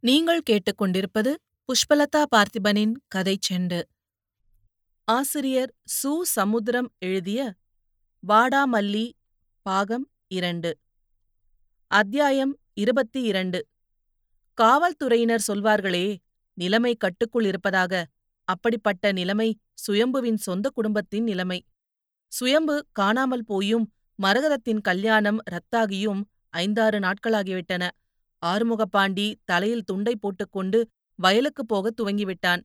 நீங்கள் கேட்டுக்கொண்டிருப்பது புஷ்பலதா பார்த்திபனின் கதை செண்டு. ஆசிரியர் சு. சமுத்திரம் எழுதிய வாடாமல்லி பாகம் இரண்டு. அத்தியாயம் இருபத்தி இரண்டு காவல்துறையினர் சொல்வார்களே நிலைமை கட்டுக்குள் இருப்பதாக. அப்படிப்பட்ட நிலைமை சுயம்புவின் சொந்த குடும்பத்தின் நிலைமை. சுயம்பு காணாமல் போயும் மரகதத்தின் கல்யாணம் ரத்தாகியும் ஐந்தாறு நாட்களாகிவிட்டன. ஆறுமுகப்பாண்டி தலையில் துண்டை போட்டுக்கொண்டு வயலுக்குப் போகத் துவங்கிவிட்டான்.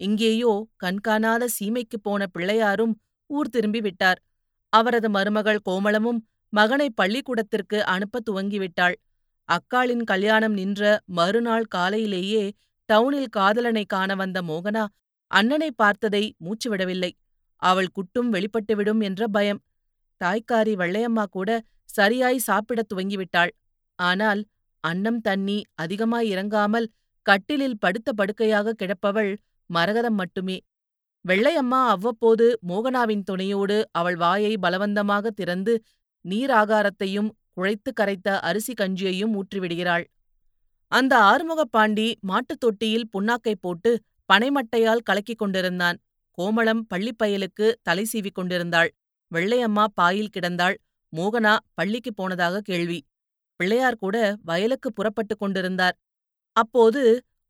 இங்கேயோ கண்காணாத சீமைக்குப் போன பிள்ளையாரும் ஊர் திரும்பிவிட்டார் அவரது மருமகள் கோமளமும் மகனை பள்ளிக்கூடத்திற்கு அனுப்பத் துவங்கிவிட்டாள். அக்காளின் கல்யாணம் நின்ற மறுநாள் காலையிலேயே டவுனில் காதலனை காண வந்த மோகனா அண்ணனை பார்த்ததை மூச்சுவிடவில்லை. அவள் குட்டும் வெளிப்பட்டுவிடும் என்ற பயம். தாய்க்காரி வெள்ளையம்மா கூட சரியாய் சாப்பிடத் துவங்கிவிட்டாள். ஆனால் அன்னம் தண்ணி அதிகமாய் இறங்காமல் கட்டிலில் படுத்த படுக்கையாக கிடப்பவள் மரகதம் மட்டுமே. வெள்ளையம்மா அவ்வப்போது மோகனாவின் துணையோடு அவள் வாயை பலவந்தமாக திறந்து நீராகாரத்தையும் குழைத்து கரைத்த அரிசி கஞ்சியையும் ஊற்றிவிடுகிறாள். அந்த ஆறுமுகப்பாண்டி மாட்டுத் தொட்டியில் புண்ணாக்கைப் போட்டு பனைமட்டையால் கலக்கிக் கொண்டிருந்தான். கோமளம் பள்ளிப்பயலுக்கு தலை சீவிக் கொண்டிருந்தாள். வெள்ளையம்மா பாயில் கிடந்தாள். மோகனா பள்ளிக்குப் போனதாக கேள்வி. பிள்ளையார் கூட வயலுக்கு புறப்பட்டுக் கொண்டிருந்தார். அப்போது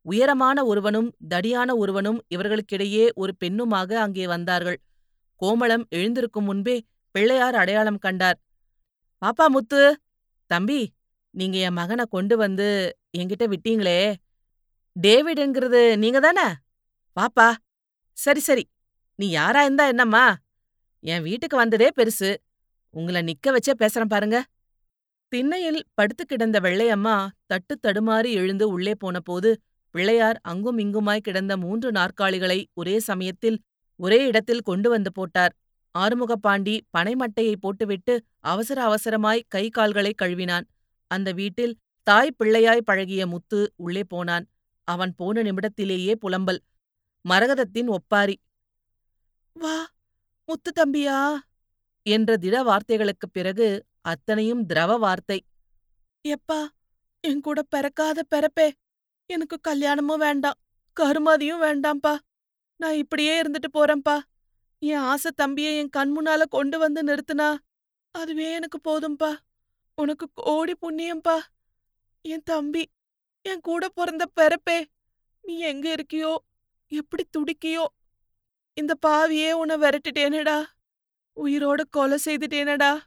உயரமான ஒருவனும் தடியான ஒருவனும் இவர்களுக்கிடையே ஒரு பெண்ணுமாக அங்கே வந்தார்கள். கோமளம் எழுந்திருக்கும் முன்பே பிள்ளையார் அடையாளம் கண்டார். பாப்பா முத்து தம்பி நீங்க என் மகனை கொண்டு வந்து என்கிட்ட விட்டீங்களே. டேவிடுங்கிறது நீங்க தானே? பாப்பா சரி சரி நீ யாரா இருந்தா என்னம்மா? என் வீட்டுக்கு வந்ததே பெருசு. உங்களை நிக்க வச்சே பேசுறேன் பாருங்க. திண்ணையில் படுத்து கிடந்த வெள்ளையம்மா தட்டு தடுமாறி எழுந்து உள்ளே போனபோது பிள்ளையார் அங்கும் இங்குமாய் கிடந்த மூன்று நாற்காலிகளை ஒரே சமயத்தில் ஒரே இடத்தில் கொண்டு வந்து போட்டார். ஆறுமுகப்பாண்டி பனைமட்டையை போட்டுவிட்டு அவசர அவசரமாய் கை கால்களை கழுவினான். அந்த வீட்டில் தாய் பிள்ளையாய் பழகிய முத்து உள்ளே போனான். அவன் போன நிமிடத்திலேயே புலம்பல். மரகதத்தின் ஒப்பாரி வா முத்து தம்பியா என்ற திட வார்த்தைகளுக்குப் பிறகு அத்தனையும் திரவ வார்த்தை. எப்பா என் கூட பிறக்காத பிறப்பே. எனக்கு கல்யாணமும் வேண்டாம் கருமாதியும் வேண்டாம்ப்பா. நான் இப்படியே இருந்துட்டு போறேன்ப்பா. என் ஆசை தம்பியை என் கண் முன்னால கொண்டு வந்து நிறுத்துனா அதுவே எனக்கு போதும்பா உனக்கு கோடி புண்ணியம்பா என் தம்பி என் கூட பிறந்த பிறப்பே. நீ எங்க இருக்கியோ எப்படி துடிக்கியோ. இந்த பாவியே உன்னை விரட்டிட்டேனடா. உயிரோட கொலை செய்துட்டேனடா.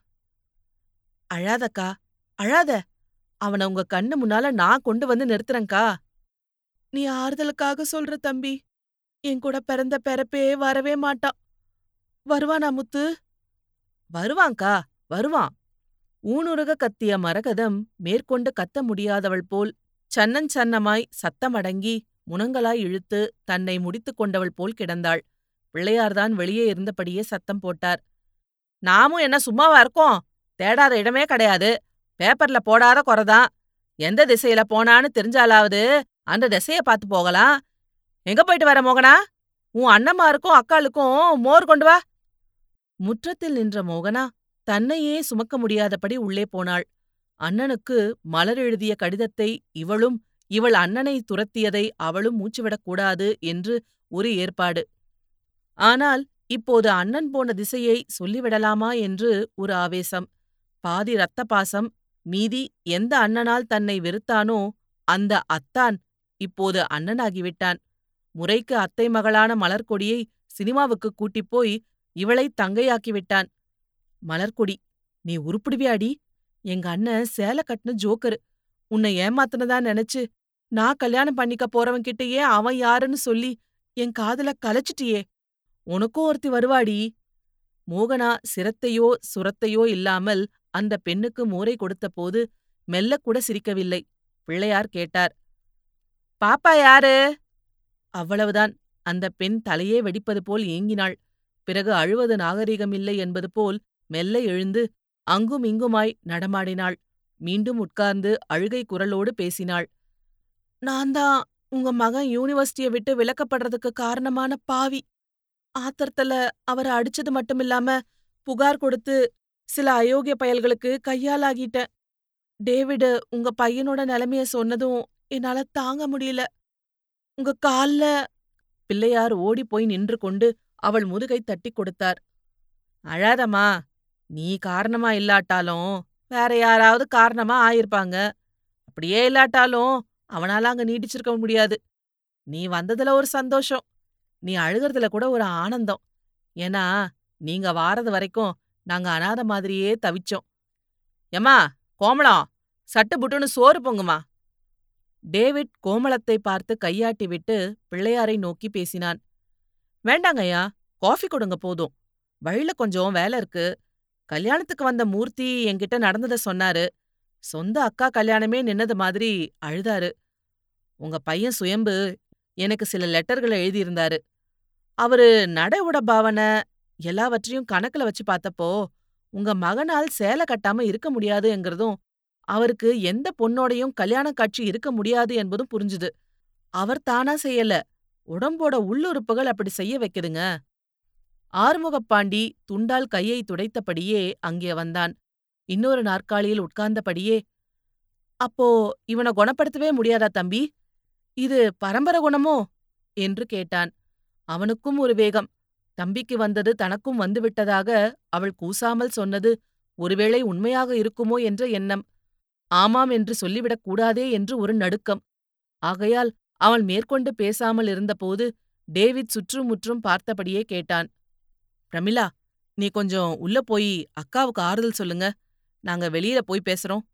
அழாதக்கா அழாத. அவனை உங்க கண்ணு முன்னால நான் கொண்டு வந்து நிறுத்துறேன்க்கா. நீ ஆறுதலுக்காக சொல்ற தம்பி. என் கூட பிறந்த பிறப்பே வரவே மாட்டான் வருவானா முத்து? வருவான்க்கா வருவான். ஊனுருக கத்திய மரகதம் மேற்கொண்டு கத்த முடியாதவள் போல் சன்னஞ்சன்னமாய் சத்தமடங்கி முனங்களாய் இழுத்து தன்னை முடித்துக் கொண்டவள் போல் கிடந்தாள். பிள்ளையார்தான் வெளியே இருந்தபடியே சத்தம் போட்டார். நாமும் என்ன சும்மாவா இருக்கோம்? தேடாத இடமே கிடையாது. பேப்பர்ல போடாத குறைதான். எந்த திசையில போனான்னு தெரிஞ்சாலாவது அந்த திசைய பார்த்து போகலாம். எங்க போயிட்டு வர மோகனா? உன் அண்ணம்மாருக்கும் அக்காளுக்கும் மோர் கொண்டு வா. முற்றத்தில் நின்ற மோகனா தன்னையே சுமக்க முடியாதபடி உள்ளே போனாள். அண்ணனுக்கு மலர் எழுதிய கடிதத்தை இவளும் இவள் அண்ணனை துரத்தியதை அவளும் மூச்சுவிடக்கூடாது என்று ஒரு ஏற்பாடு. ஆனால் இப்போது அண்ணன் போன திசையை சொல்லிவிடலாமா என்று ஒரு ஆவேசம். பாதி இரத்த பாசம் மீதி எந்த அண்ணனால் தன்னை வெறுத்தானோ அந்த அத்தான் இப்போது அண்ணனாகிவிட்டான். முறைக்கு அத்தை மகளான மலர்கொடியை சினிமாவுக்கு கூட்டிப் போய் இவளை தங்கையாக்கிவிட்டான். மலர்கொடி நீ உருப்பிடுவியாடி? எங்க அண்ணன் சேலை கட்டின ஜோக்கரு. உன்னை ஏமாத்துனதா நினைச்சு நான் கல்யாணம் பண்ணிக்க போறவன்கிட்டயே அவன் யாருன்னு சொல்லி என் காதல கலைச்சிட்டியே. உனக்கும் ஒருத்தி வருவாடி? மோகனா சிரத்தையோ சுரத்தையோ இல்லாமல் அந்த பெண்ணுக்கு மோரை கொடுத்தபோது மெல்லக்கூட சிரிக்கவில்லை. பிள்ளையார் கேட்டார் பாப்பா யாரு? அவ்வளவுதான். அந்த பெண் தலையே வெடிப்பது போல் ஏங்கினாள். பிறகு அழுவது நாகரிகமில்லை என்பது போல் மெல்ல எழுந்து அங்கும் இங்குமாய் நடமாடினாள். மீண்டும் உட்கார்ந்து அழுகை குரலோடு பேசினாள். நான் தான் உங்க மகன் யூனிவர்சிட்டிய விட்டு விலக்கப்படுறதுக்கு காரணமான பாவி. ஆத்திரத்துல அவரை அடிச்சது மட்டுமில்லாம புகார் கொடுத்து சில அயோக்கிய பயல்களுக்கு கையாலாகிட்டேன். டேவிடு உங்க பையனோட நிலைமைய சொன்னதும் என்னால தாங்க முடியல. உங்க கால்ல பிள்ளையார் ஓடிப் போய் நின்று கொண்டு அவள் முதுகை தட்டிக் கொடுத்தார். அழாதம்மா நீ காரணமா இல்லாட்டாலும் வேற யாராவது காரணமா ஆயிருப்பாங்க. அப்படியே இல்லாட்டாலும் அவனால அங்க நீட்டிச்சிருக்க முடியாது. நீ வந்ததுல ஒரு சந்தோஷம். நீ அழுகிறதுல கூட ஒரு ஆனந்தம். ஏன்னா நீங்க வாரது வரைக்கும் நாங்க அனாத மாதிரியே தவிச்சோம். எம்மா கோமளம் சட்டு புட்டுன்னு சோறு பொங்குமா? டேவிட் கோமளத்தை பார்த்து கையாட்டி விட்டு பிள்ளையாரை நோக்கி பேசினான். வேண்டாங்கய்யா காஃபி கொடுங்க போதும். வழியில கொஞ்சம் வேலை இருக்கு. கல்யாணத்துக்கு வந்த மூர்த்தி என்கிட்ட நடந்தத சொன்னாரு. சொந்த அக்கா கல்யாணமே நின்னது மாதிரி அழுதாரு. உங்க பையன் சுயம்பு எனக்கு சில லெட்டர்களை எழுதியிருந்தாரு. அவரு நட உட பாவனை எல்லாவற்றையும் கணக்குல வச்சு பார்த்தப்போ உங்க மகனால் சேலை கட்டாம இருக்க முடியாதுங்கிறதும் அவருக்கு எந்த பொண்ணோடையும் கல்யாண காட்சி இருக்க முடியாது என்பதும் புரிஞ்சுது. அவர் தானா செய்யல. உடம்போட உள்ளுறுப்புகள் அப்படி செய்ய வைக்குதுங்க. ஆறுமுகப்பாண்டி துண்டால் கையை துடைத்தபடியே அங்கே வந்தான். இன்னொரு நாற்காலியில் உட்கார்ந்தபடியே அப்போ இவனை குணப்படுத்தவே முடியாதா தம்பி? இது பரம்பர குணமோ? என்று கேட்டான். அவனுக்கும் ஒரு வேகம் தம்பிக்கு வந்தது தனக்கும் வந்துவிட்டதாக அவள் கூசாமல் சொன்னது ஒருவேளை உண்மையாக இருக்குமோ என்ற எண்ணம். ஆமாம் என்று சொல்லிவிடக் கூடாதே என்று ஒரு நடுக்கம். ஆகையால் அவள் மேற்கொண்டு பேசாமல் இருந்தபோது டேவிட் சுற்றுமுற்றும் பார்த்தபடியே கேட்டான். பிரமிளா நீ கொஞ்சம் உள்ள போய் அக்காவுக்கு ஆறுதல் சொல்லுங்க. நாங்க வெளியில போய் பேசுறோம்.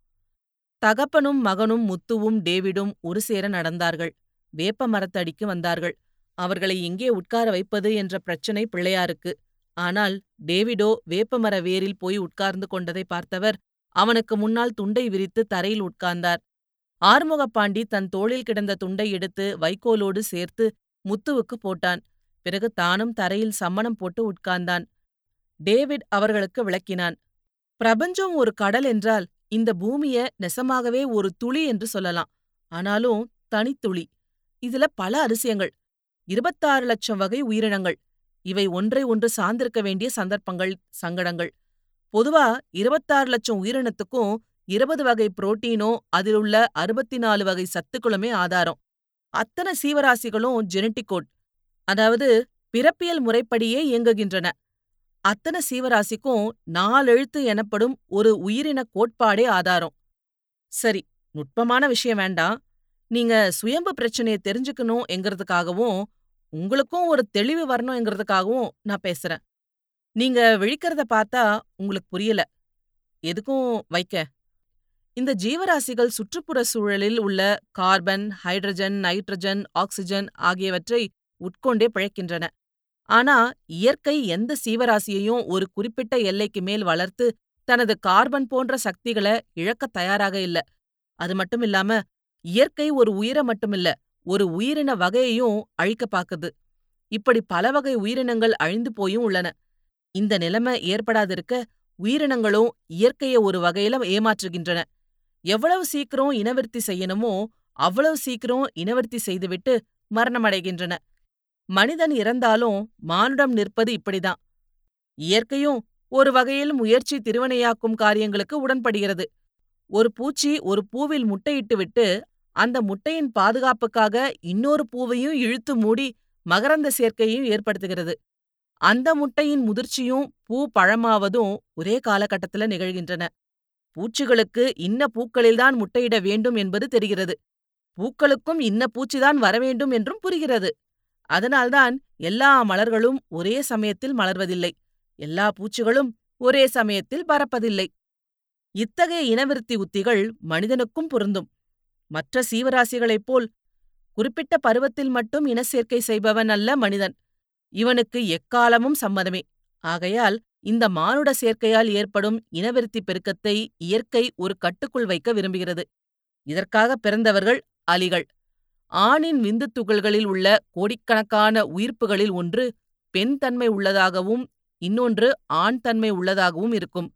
தகப்பனும் மகனும் முத்துவும் டேவிடும் ஒரு சேர நடந்தார்கள். வேப்ப மரத்தடிக்கு வந்தார்கள். அவர்களை எங்கே உட்கார வைப்பது என்ற பிரச்சனை பிள்ளையாருக்கு. ஆனால் டேவிடோ வேப்பமர வேரில் போய் உட்கார்ந்து கொண்டதை பார்த்தவர் அவனுக்கு முன்னால் துண்டை விரித்து தரையில் உட்கார்ந்தார். ஆறுமுகப்பாண்டி தன் தோளில் கிடந்த துண்டை எடுத்து வைக்கோலோடு சேர்த்து முத்துவுக்கு போட்டான். பிறகு தானும் தரையில் சம்மணம் போட்டு உட்கார்ந்தான். டேவிட் அவர்களுக்கு விளக்கினான். பிரபஞ்சம் ஒரு கடல் என்றால் இந்த பூமிய நெசமாகவே ஒரு துளி என்று சொல்லலாம். ஆனாலும் தனித்துளி. இதுல பல அதிசயங்கள். இருபத்தாறு லட்சம் வகை உயிரினங்கள். இவை ஒன்றை ஒன்று சார்ந்திருக்க வேண்டிய சந்தர்ப்பங்கள் சங்கடங்கள். பொதுவா இருபத்தாறு லட்சம் உயிரினத்துக்கும் இருபது வகை புரோட்டீனோ அதிலுள்ள அறுபத்தி நாலு வகை சத்துக்களுமே ஆதாரம். அத்தனை சீவராசிகளும் ஜெனட்டிகோட் கோட் அதாவது பிறப்பியல் முறைப்படியே இயங்குகின்றன. அத்தனை சீவராசிக்கும் நாலெழுத்து எனப்படும் ஒரு உயிரின கோட்பாடே ஆதாரம். சரி நுட்பமான விஷயம் வேண்டாம். நீங்க சுயம்பு பிரச்சனையை தெரிஞ்சுக்கணும் எங்கிறதுக்காகவும் உங்களுக்கும் ஒரு தெளிவு வரணுங்கிறதுக்காகவும் நான் பேசுறேன். நீங்க விழிக்கிறத பார்த்தா உங்களுக்கு புரியல. எதுக்கும் வைக்க? இந்த ஜீவராசிகள் சுற்றுப்புற சூழலில் உள்ள கார்பன் ஹைட்ரஜன் நைட்ரஜன் ஆக்சிஜன் ஆகியவற்றை உட்கொண்டே பிழைக்கின்றன. ஆனா இயற்கை எந்த சீவராசியையும் ஒரு குறிப்பிட்ட எல்லைக்கு மேல் வளர்த்து தனது கார்பன் போன்ற சக்திகளை இழக்க தயாராக இல்ல. அது மட்டும் இல்லாம இயற்கை ஒரு உயிரை மட்டுமில்ல ஒரு உயிரின வகையையும் அழிக்க பாக்குது. இப்படி பல வகை உயிரினங்கள் அழிந்து போயும் உள்ளன. இந்த நிலைமை ஏற்படாதிருக்க உயிரினங்களும் இயற்கைய ஒரு வகையில ஏமாற்றுகின்றன. எவ்வளவு சீக்கிரம் இனவிருத்தி செய்யணுமோ அவ்வளவு சீக்கிரம் இனவிருத்தி செய்துவிட்டு மரணமடைகின்றன. மனிதன் இறந்தாலும் மானுடம் நிற்பது இப்படிதான். இயற்கையும் ஒரு வகையில் முயற்சி திருவனையாக்கும் காரியங்களுக்கு உடன்படுகிறது. ஒரு பூச்சி ஒரு பூவில் முட்டையிட்டுவிட்டு அந்த முட்டையின் பாதுகாப்புக்காக இன்னொரு பூவையும் இழுத்து மூடி மகரந்த சேர்க்கையும் ஏற்படுத்துகிறது. அந்த முட்டையின் முதிர்ச்சியும் பூ பழமாவதும் ஒரே காலகட்டத்துல நிகழ்கின்றன. பூச்சிகளுக்கு இன்ன பூக்களில்தான் முட்டையிட வேண்டும் என்பது தெரிகிறது. பூக்களுக்கும் இன்ன பூச்சிதான் வரவேண்டும் என்றும் புரிகிறது. அதனால்தான் எல்லா மலர்களும் ஒரே சமயத்தில் மலர்வதில்லை. எல்லா பூச்சிகளும் ஒரே சமயத்தில் பறப்பதில்லை. இத்தகைய இனவிருத்தி உத்திகள் மனிதனுக்கும் பொருந்தும். மற்ற சீவராசிகளைப் போல் குறிப்பிட்ட பருவத்தில் மட்டும் இனச்சேர்க்கை செய்பவன் அல்ல மனிதன். இவனுக்கு எக்காலமும் சம்மதமே. ஆகையால் இந்த மானுட சேர்க்கையால் ஏற்படும் இனவிருத்தி பெருக்கத்தை இயற்கை ஒரு கட்டுக்குள் வைக்க விரும்புகிறது. இதற்காக பிறந்தவர்கள் அலிகள். ஆணின் விந்து துகள்களில் உள்ள கோடிக்கணக்கான உயிர்ப்புகளில் ஒன்று பெண் தன்மை உள்ளதாகவும் இன்னொன்று ஆண் தன்மை உள்ளதாகவும் இருக்கும்.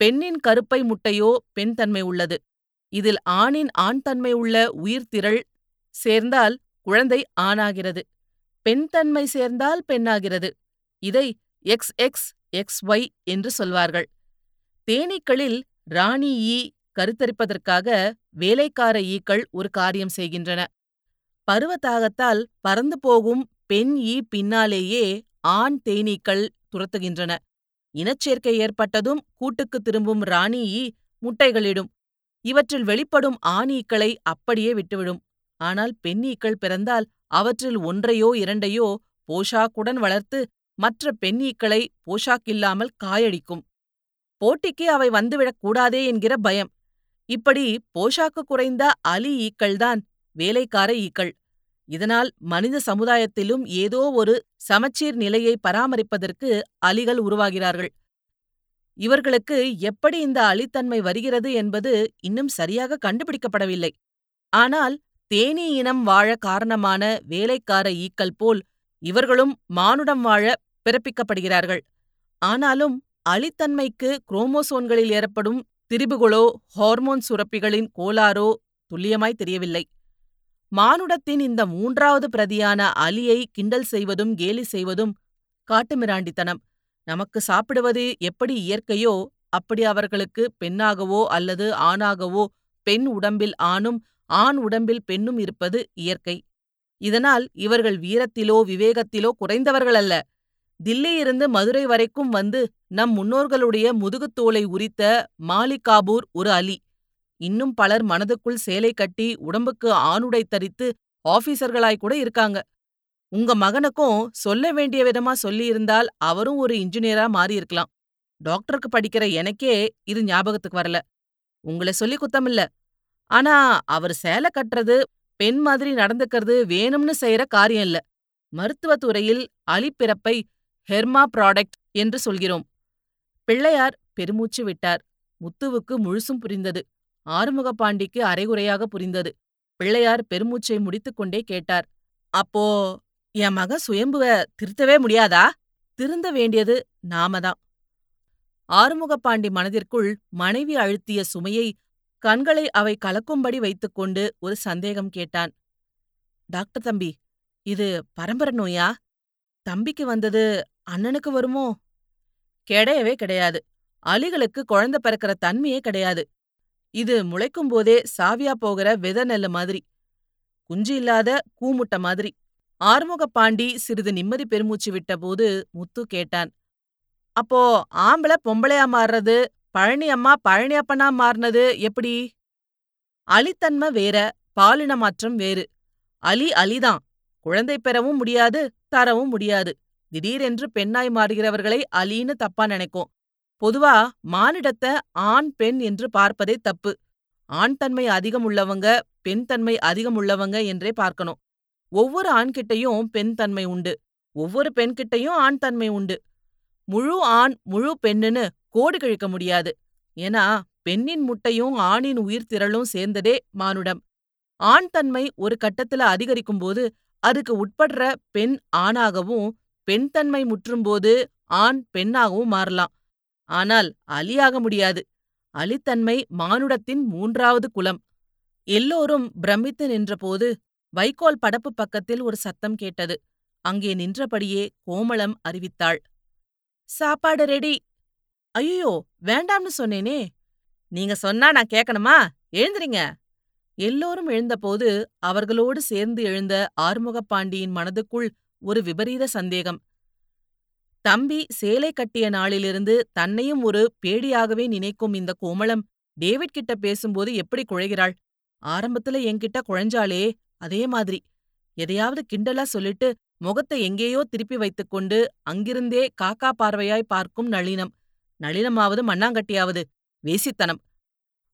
பெண்ணின் கருப்பை முட்டையோ பெண் தன்மை உள்ளது. இதில் ஆணின் ஆண் தன்மை உள்ள உயிர்த்திரள் சேர்ந்தால் குழந்தை ஆணாகிறது பெண் தன்மை சேர்ந்தால் பெண்ணாகிறது இதை எக்ஸ் எக்ஸ் எக்ஸ் ஒய் என்று சொல்வார்கள் தேனீக்களில் ராணி ஈ கருத்தரிப்பதற்காக வேலைக்கார ஈக்கள் ஒரு காரியம் செய்கின்றன. பருவத்தாகத்தால் பறந்து போகும் பெண் ஈ பின்னாலேயே ஆண் தேனீக்கள் துரத்துகின்றன. இனச்சேர்க்கை ஏற்பட்டதும் கூட்டுக்குத் திரும்பும் ராணி ஈ முட்டைகளிடும். இவற்றில் வெளிப்படும் ஆண் ஈக்களை அப்படியே விட்டுவிடும். ஆனால் பெண் ஈக்கள் பிறந்தால் அவற்றில் ஒன்றையோ இரண்டையோ போஷாக்குடன் வளர்த்து மற்ற பெண் ஈக்களை போஷாக்கில்லாமல் காயடிக்கும். போட்டிக்கு அவை வந்துவிடக் கூடாதே என்கிற பயம். இப்படி போஷாக்கு குறைந்த அலி ஈக்கள்தான் வேலைக்கார ஈக்கள். இதனால் மனித சமுதாயத்திலும் ஏதோ ஒரு சமச்சீர் நிலையை பராமரிப்பதற்கு அலிகள் உருவாகிறார்கள். இவர்களுக்கு எப்படி இந்த அலித்தன்மை வருகிறது என்பது இன்னும் சரியாக கண்டுபிடிக்கப்படவில்லை. ஆனால் தேனீ இனம் வாழ காரணமான வேலைக்கார ஈக்கள் போல் இவர்களும் மானுடம் வாழ பிறப்பிக்கப்படுகிறார்கள். ஆனாலும் அலித்தன்மைக்கு குரோமோசோன்களில் ஏற்படும் திரிபுகளோ ஹார்மோன் சுரப்பிகளின் கோளாறோ துல்லியமாய் தெரியவில்லை. மானுடத்தின் இந்த மூன்றாவது பிரதியான அலியை கிண்டல் செய்வதும் கேலி செய்வதும் காட்டுமிராண்டித்தனம். நமக்கு சாப்பிடுவது எப்படி இயற்கையோ அப்படி அவர்களுக்கு பெண்ணாகவோ அல்லது ஆணாகவோ பெண் உடம்பில் ஆணும் ஆண் உடம்பில் பெண்ணும் இருப்பது இயற்கை. இதனால் இவர்கள் வீரத்திலோ விவேகத்திலோ குறைந்தவர்களல்ல. தில்லியிருந்து மதுரை வரைக்கும் வந்து நம் முன்னோர்களுடைய முதுகுத் தோலை உரித்த மாலிகாபூர் ஒரு அலி. இன்னும் பலர் மனதுக்குள் சேலை கட்டி உடம்புக்கு ஆணுடை தரித்து ஆபீசர்களாய்க்கூட இருக்காங்க. உங்க மகனுக்கும் சொல்ல வேண்டிய விதமா சொல்லியிருந்தால் அவரும் ஒரு இன்ஜினியரா மாறியிருக்கலாம். டாக்டருக்கு படிக்கிற எனக்கே இது ஞாபகத்துக்கு வரல. உங்கள சொல்லி குத்தமில்ல. ஆனா அவர் சேலை கட்டுறது பெண் மாதிரி நடந்துக்கறது வேணும்னு செய்யற காரியம் இல்ல. மருத்துவத் துறையில் ஹெர்மா ப்ராடக்ட் என்று சொல்கிறோம். பிள்ளையார் பெருமூச்சு விட்டார். முத்துவுக்கு முழுசும் புரிந்தது. ஆறுமுகப்பாண்டிக்கு அரைகுறையாக புரிந்தது. பிள்ளையார் பெருமூச்சை முடித்துக்கொண்டே கேட்டார். அப்போ என் மகன் சுயம்புவ திருத்தவே முடியாதா? திருந்த வேண்டியது நாமதான். ஆறுமுகப்பாண்டி மனதிற்குள் மனைவி அழுத்திய சுமையை கண்களை அவை கலக்கும்படி வைத்துக்கொண்டு ஒரு சந்தேகம் கேட்டான். டாக்டர் தம்பி, இது பரம்பரை நோயா? தம்பிக்கு வந்தது அண்ணனுக்கு வருமோ? கிடையவே கிடையாது. அலிகளுக்கு குழந்தை பிறக்கிற தன்மையே கிடையாது. இது முளைக்கும் போதே சாவியா போகிற வித நெல்லு மாதிரி. குஞ்சு இல்லாத கூமுட்ட மாதிரி. ஆறுமுகப்பாண்டி சிறிது நிம்மதி பெருமூச்சு விட்டபோது முத்து கேட்டான். அப்போ ஆம்பள பொம்பளையா மாறுறது பழனி அம்மா பழனி அப்பனா மாறுனது எப்படி? அலித்தன்மை வேற பாலின மாற்றம் வேறு. அலி அலிதான். குழந்தை பெறவும் முடியாது தரவும் முடியாது. திடீரென்று பெண்ணாய் மாறுகிறவர்களை அலின்னு தப்பா நினைக்கும். பொதுவா மானிடத்த ஆண் பெண் என்று பார்ப்பதே தப்பு. ஆண் தன்மை அதிகம் உள்ளவங்க பெண் தன்மை அதிகம் உள்ளவங்க என்றே பார்க்கணும். ஒவ்வொரு ஆண்கிட்டயும் பெண் தன்மை உண்டு. ஒவ்வொரு பெண்கிட்டயும் ஆண் தன்மை உண்டு. முழு ஆண் முழு பெண்ணுன்னு கோடு கிழிக்க முடியாது. ஏன்னா பெண்ணின் முட்டையும் ஆணின் உயிர் திரளும் சேர்ந்ததே மானுடம். ஆண் தன்மை ஒரு கட்டத்துல அதிகரிக்கும்போது அதுக்கு உட்படுற பெண் ஆணாகவும் பெண் தன்மை முற்றும்போது ஆண் பெண்ணாகவும் மாறலாம். ஆனால் அலியாக முடியாது. அலித்தன்மை மானுடத்தின் மூன்றாவது குலம். எல்லோரும் பிரமித்து நின்றபோது வைக்கோல் படப்பு பக்கத்தில் ஒரு சத்தம் கேட்டது. அங்கே நின்றபடியே கோமளம் அறிவித்தாள். சாப்பாடு ரெடி. ஐயோ வேண்டாம்னு சொன்னேனே. நீங்க சொன்னா நான் கேட்கணுமா? எழுந்திரிங்க. எல்லோரும் எழுந்தபோது அவர்களோடு சேர்ந்து எழுந்த ஆறுமுகப்பாண்டியின் மனதுக்குள் ஒரு விபரீத சந்தேகம். தம்பி சேலை கட்டிய நாளிலிருந்து தன்னையும் ஒரு பேடியாகவே நினைக்கும் இந்த கோமளம் டேவிட் கிட்ட பேசும்போது எப்படி குழைகிறாள்? ஆரம்பத்துல என்கிட்ட குழஞ்சாலே அதே மாதிரி. எதையாவது கிண்டலா சொல்லிட்டு முகத்தை எங்கேயோ திருப்பி வைத்துக்கொண்டு அங்கிருந்தே காக்கா பார்வையாய் பார்க்கும் நளினம். நளினமாவது மண்ணாங்கட்டியாவது வேசித்தனம்.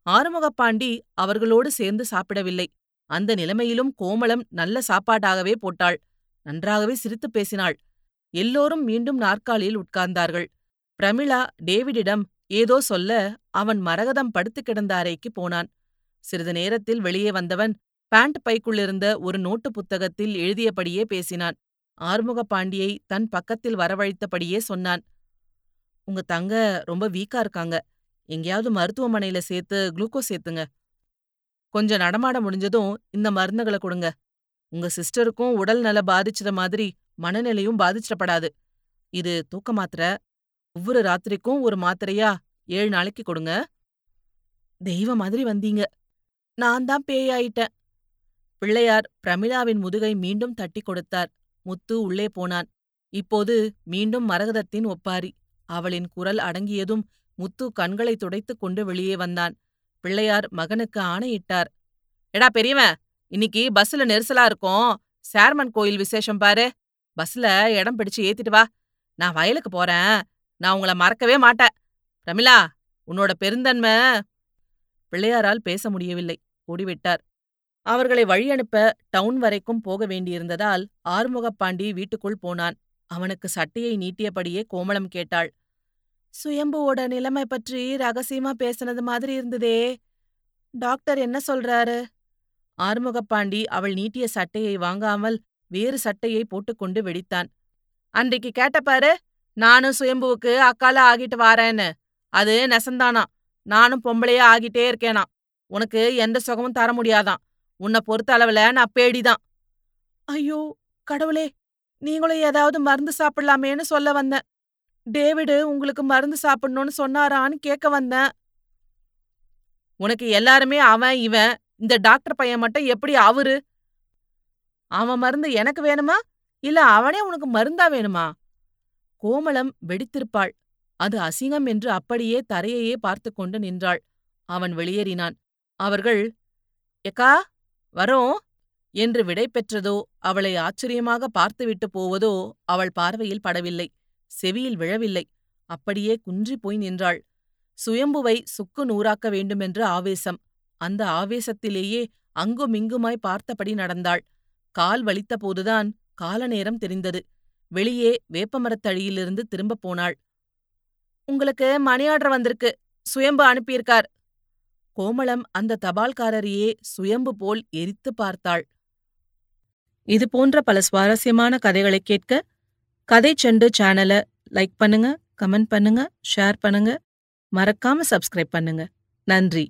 ஆறுமுகப்பாண்டி அவர்களோடு சேர்ந்து சாப்பிடவில்லை. அந்த நிலைமையிலும் கோமளம் நல்ல சாப்பாடாகவே போட்டாள். நன்றாகவே சிரித்துப் பேசினாள். எல்லோரும் மீண்டும் நாற்காலியில் உட்கார்ந்தார்கள். பிரமிளா டேவிடிடம் ஏதோ சொல்ல அவன் மரகதம் படுத்துக் கிடந்த அறைக்கு போனான். சிறிது நேரத்தில் வெளியே வந்தவன் பேண்ட் பைக்குள்ளிருந்த ஒரு நோட்டு புத்தகத்தில் எழுதியபடியே பேசினான். ஆறுமுக பாண்டியை தன் பக்கத்தில் வரவழைத்தபடியே சொன்னான். உங்க தங்க ரொம்ப வீக்கா இருக்காங்க. எங்கேயாவது மருத்துவமனையில சேர்த்து குளுக்கோஸ் சேர்த்துங்க கொஞ்சம் நடமாட முடிஞ்சதும் இந்த மருந்துகள கொடுங்க. உங்க சிஸ்டருக்கும் உடல் நல பாதிச்சத மாதிரி மனநிலையும் பாதிச்சிடப்படாது. இது தூக்க மாத்திரை. ஒவ்வொரு ராத்திரிக்கும் ஒரு மாத்திரையா ஏழு நாளைக்கு கொடுங்க. தெய்வ மாதிரி வந்தீங்க நான் தான் பேயாயிட்டேன் பிள்ளையார் பிரமிளாவின் முதுகை மீண்டும் தட்டி கொடுத்தார். முத்து உள்ளே போனான். இப்போது மீண்டும் மரகதத்தின் ஒப்பாரி. அவளின் குரல் அடங்கியதும் முத்து கண்களை துடைத்துக் கொண்டு வெளியே வந்தான். பிள்ளையார் மகனுக்கு ஆணையிட்டார். எடா பெரியவன் இன்னைக்கு பஸ்ல நெரிசலா இருக்கும். சேர்மன் கோயில் விசேஷம் பாரு. பஸ்ல இடம் பிடிச்சு ஏத்திட்டு வா. நான் வயலுக்கு போறேன். நான் உங்கள மறக்கவே மாட்டேன். பிரமிளா உன்னோட பெருந்தன்மை. பிள்ளையாரால் பேச முடியவில்லை. ஓடிவிட்டார். அவர்களை வழியனுப்ப டவுன் வரைக்கும் போக வேண்டியிருந்ததால் ஆறுமுகப்பாண்டி வீட்டுக்குள் போனான். அவனுக்கு சட்டையை நீட்டியபடியே கோமளம் கேட்டாள். சுயம்புவோட நிலைமை பற்றி ரகசியமா பேசுனது மாதிரி இருந்ததே. டாக்டர் என்ன சொல்றாரு? ஆறுமுகப்பாண்டி அவள் நீட்டிய சட்டையை வாங்காமல் வேறு சட்டையை போட்டுக்கொண்டு வெடித்தான். அன்றைக்கு கேட்டப்பாரு நானும் சுயம்புவுக்கு அக்கால ஆகிட்டு வாரேன்னு. அது நெசந்தானா. நானும் பொம்பளையா ஆகிட்டே இருக்கேனா. உனக்கு எந்த சுகமும் தர முடியாதாம் உன்னை பொறுத்த அளவுல நான் பேடிதான். ஐயோ கடவுளே நீங்களும் ஏதாவது மருந்து சாப்பிடலாமேன்னு சொல்ல வந்தேன். டேவிடு உங்களுக்கு மருந்து சாப்பிடணும்னு சொன்னாரான்னு கேட்க வந்தேன். உனக்கு எல்லாருமே அவன் இவன் இந்த டாக்டர் பையன் மட்டும் எப்படி அவரு? அவன் மருந்து எனக்கு வேணுமா? இல்ல அவனே உனக்கு மருந்தா வேணுமா? கோமளம் வெடித்திருப்பாள். அது அசிங்கம் என்று அப்படியே தரையையே பார்த்து கொண்டு நின்றாள். அவன் வெளியேறினான். அவர்கள் எக்கா வரோம் என்று விடை பெற்றதோ அவளை ஆச்சரியமாக பார்த்துவிட்டு போவதோ அவள் பார்வையில் படவில்லை செவியில் விழவில்லை அப்படியே குன்றி போய் நின்றாள். சுயம்புவை சுக்கு நூறாக்க வேண்டுமென்ற ஆவேசம். அந்த ஆவேசத்திலேயே அங்குமிங்குமாய் பார்த்தபடி நடந்தாள். கால் வலித்தபோதுதான் காலநேரம் தெரிந்தது. வெளியே வேப்பமரத்தழியிலிருந்து திரும்பப் போனாள். உங்களுக்கு மணி ஆர்டர் வந்திருக்கு. சுயம்பு அனுப்பியிருக்கார். கோமளம் அந்த தபால்காரரையே சுயம்பு போல் எரித்து பார்த்தாள். இது போன்ற பல சுவாரஸ்யமான கதைகளை கேட்க கதை செண்டு சேனலை லைக் பண்ணுங்க கமெண்ட் பண்ணுங்க ஷேர் பண்ணுங்க. மறக்காம சப்ஸ்கிரைப் பண்ணுங்க. நன்றி.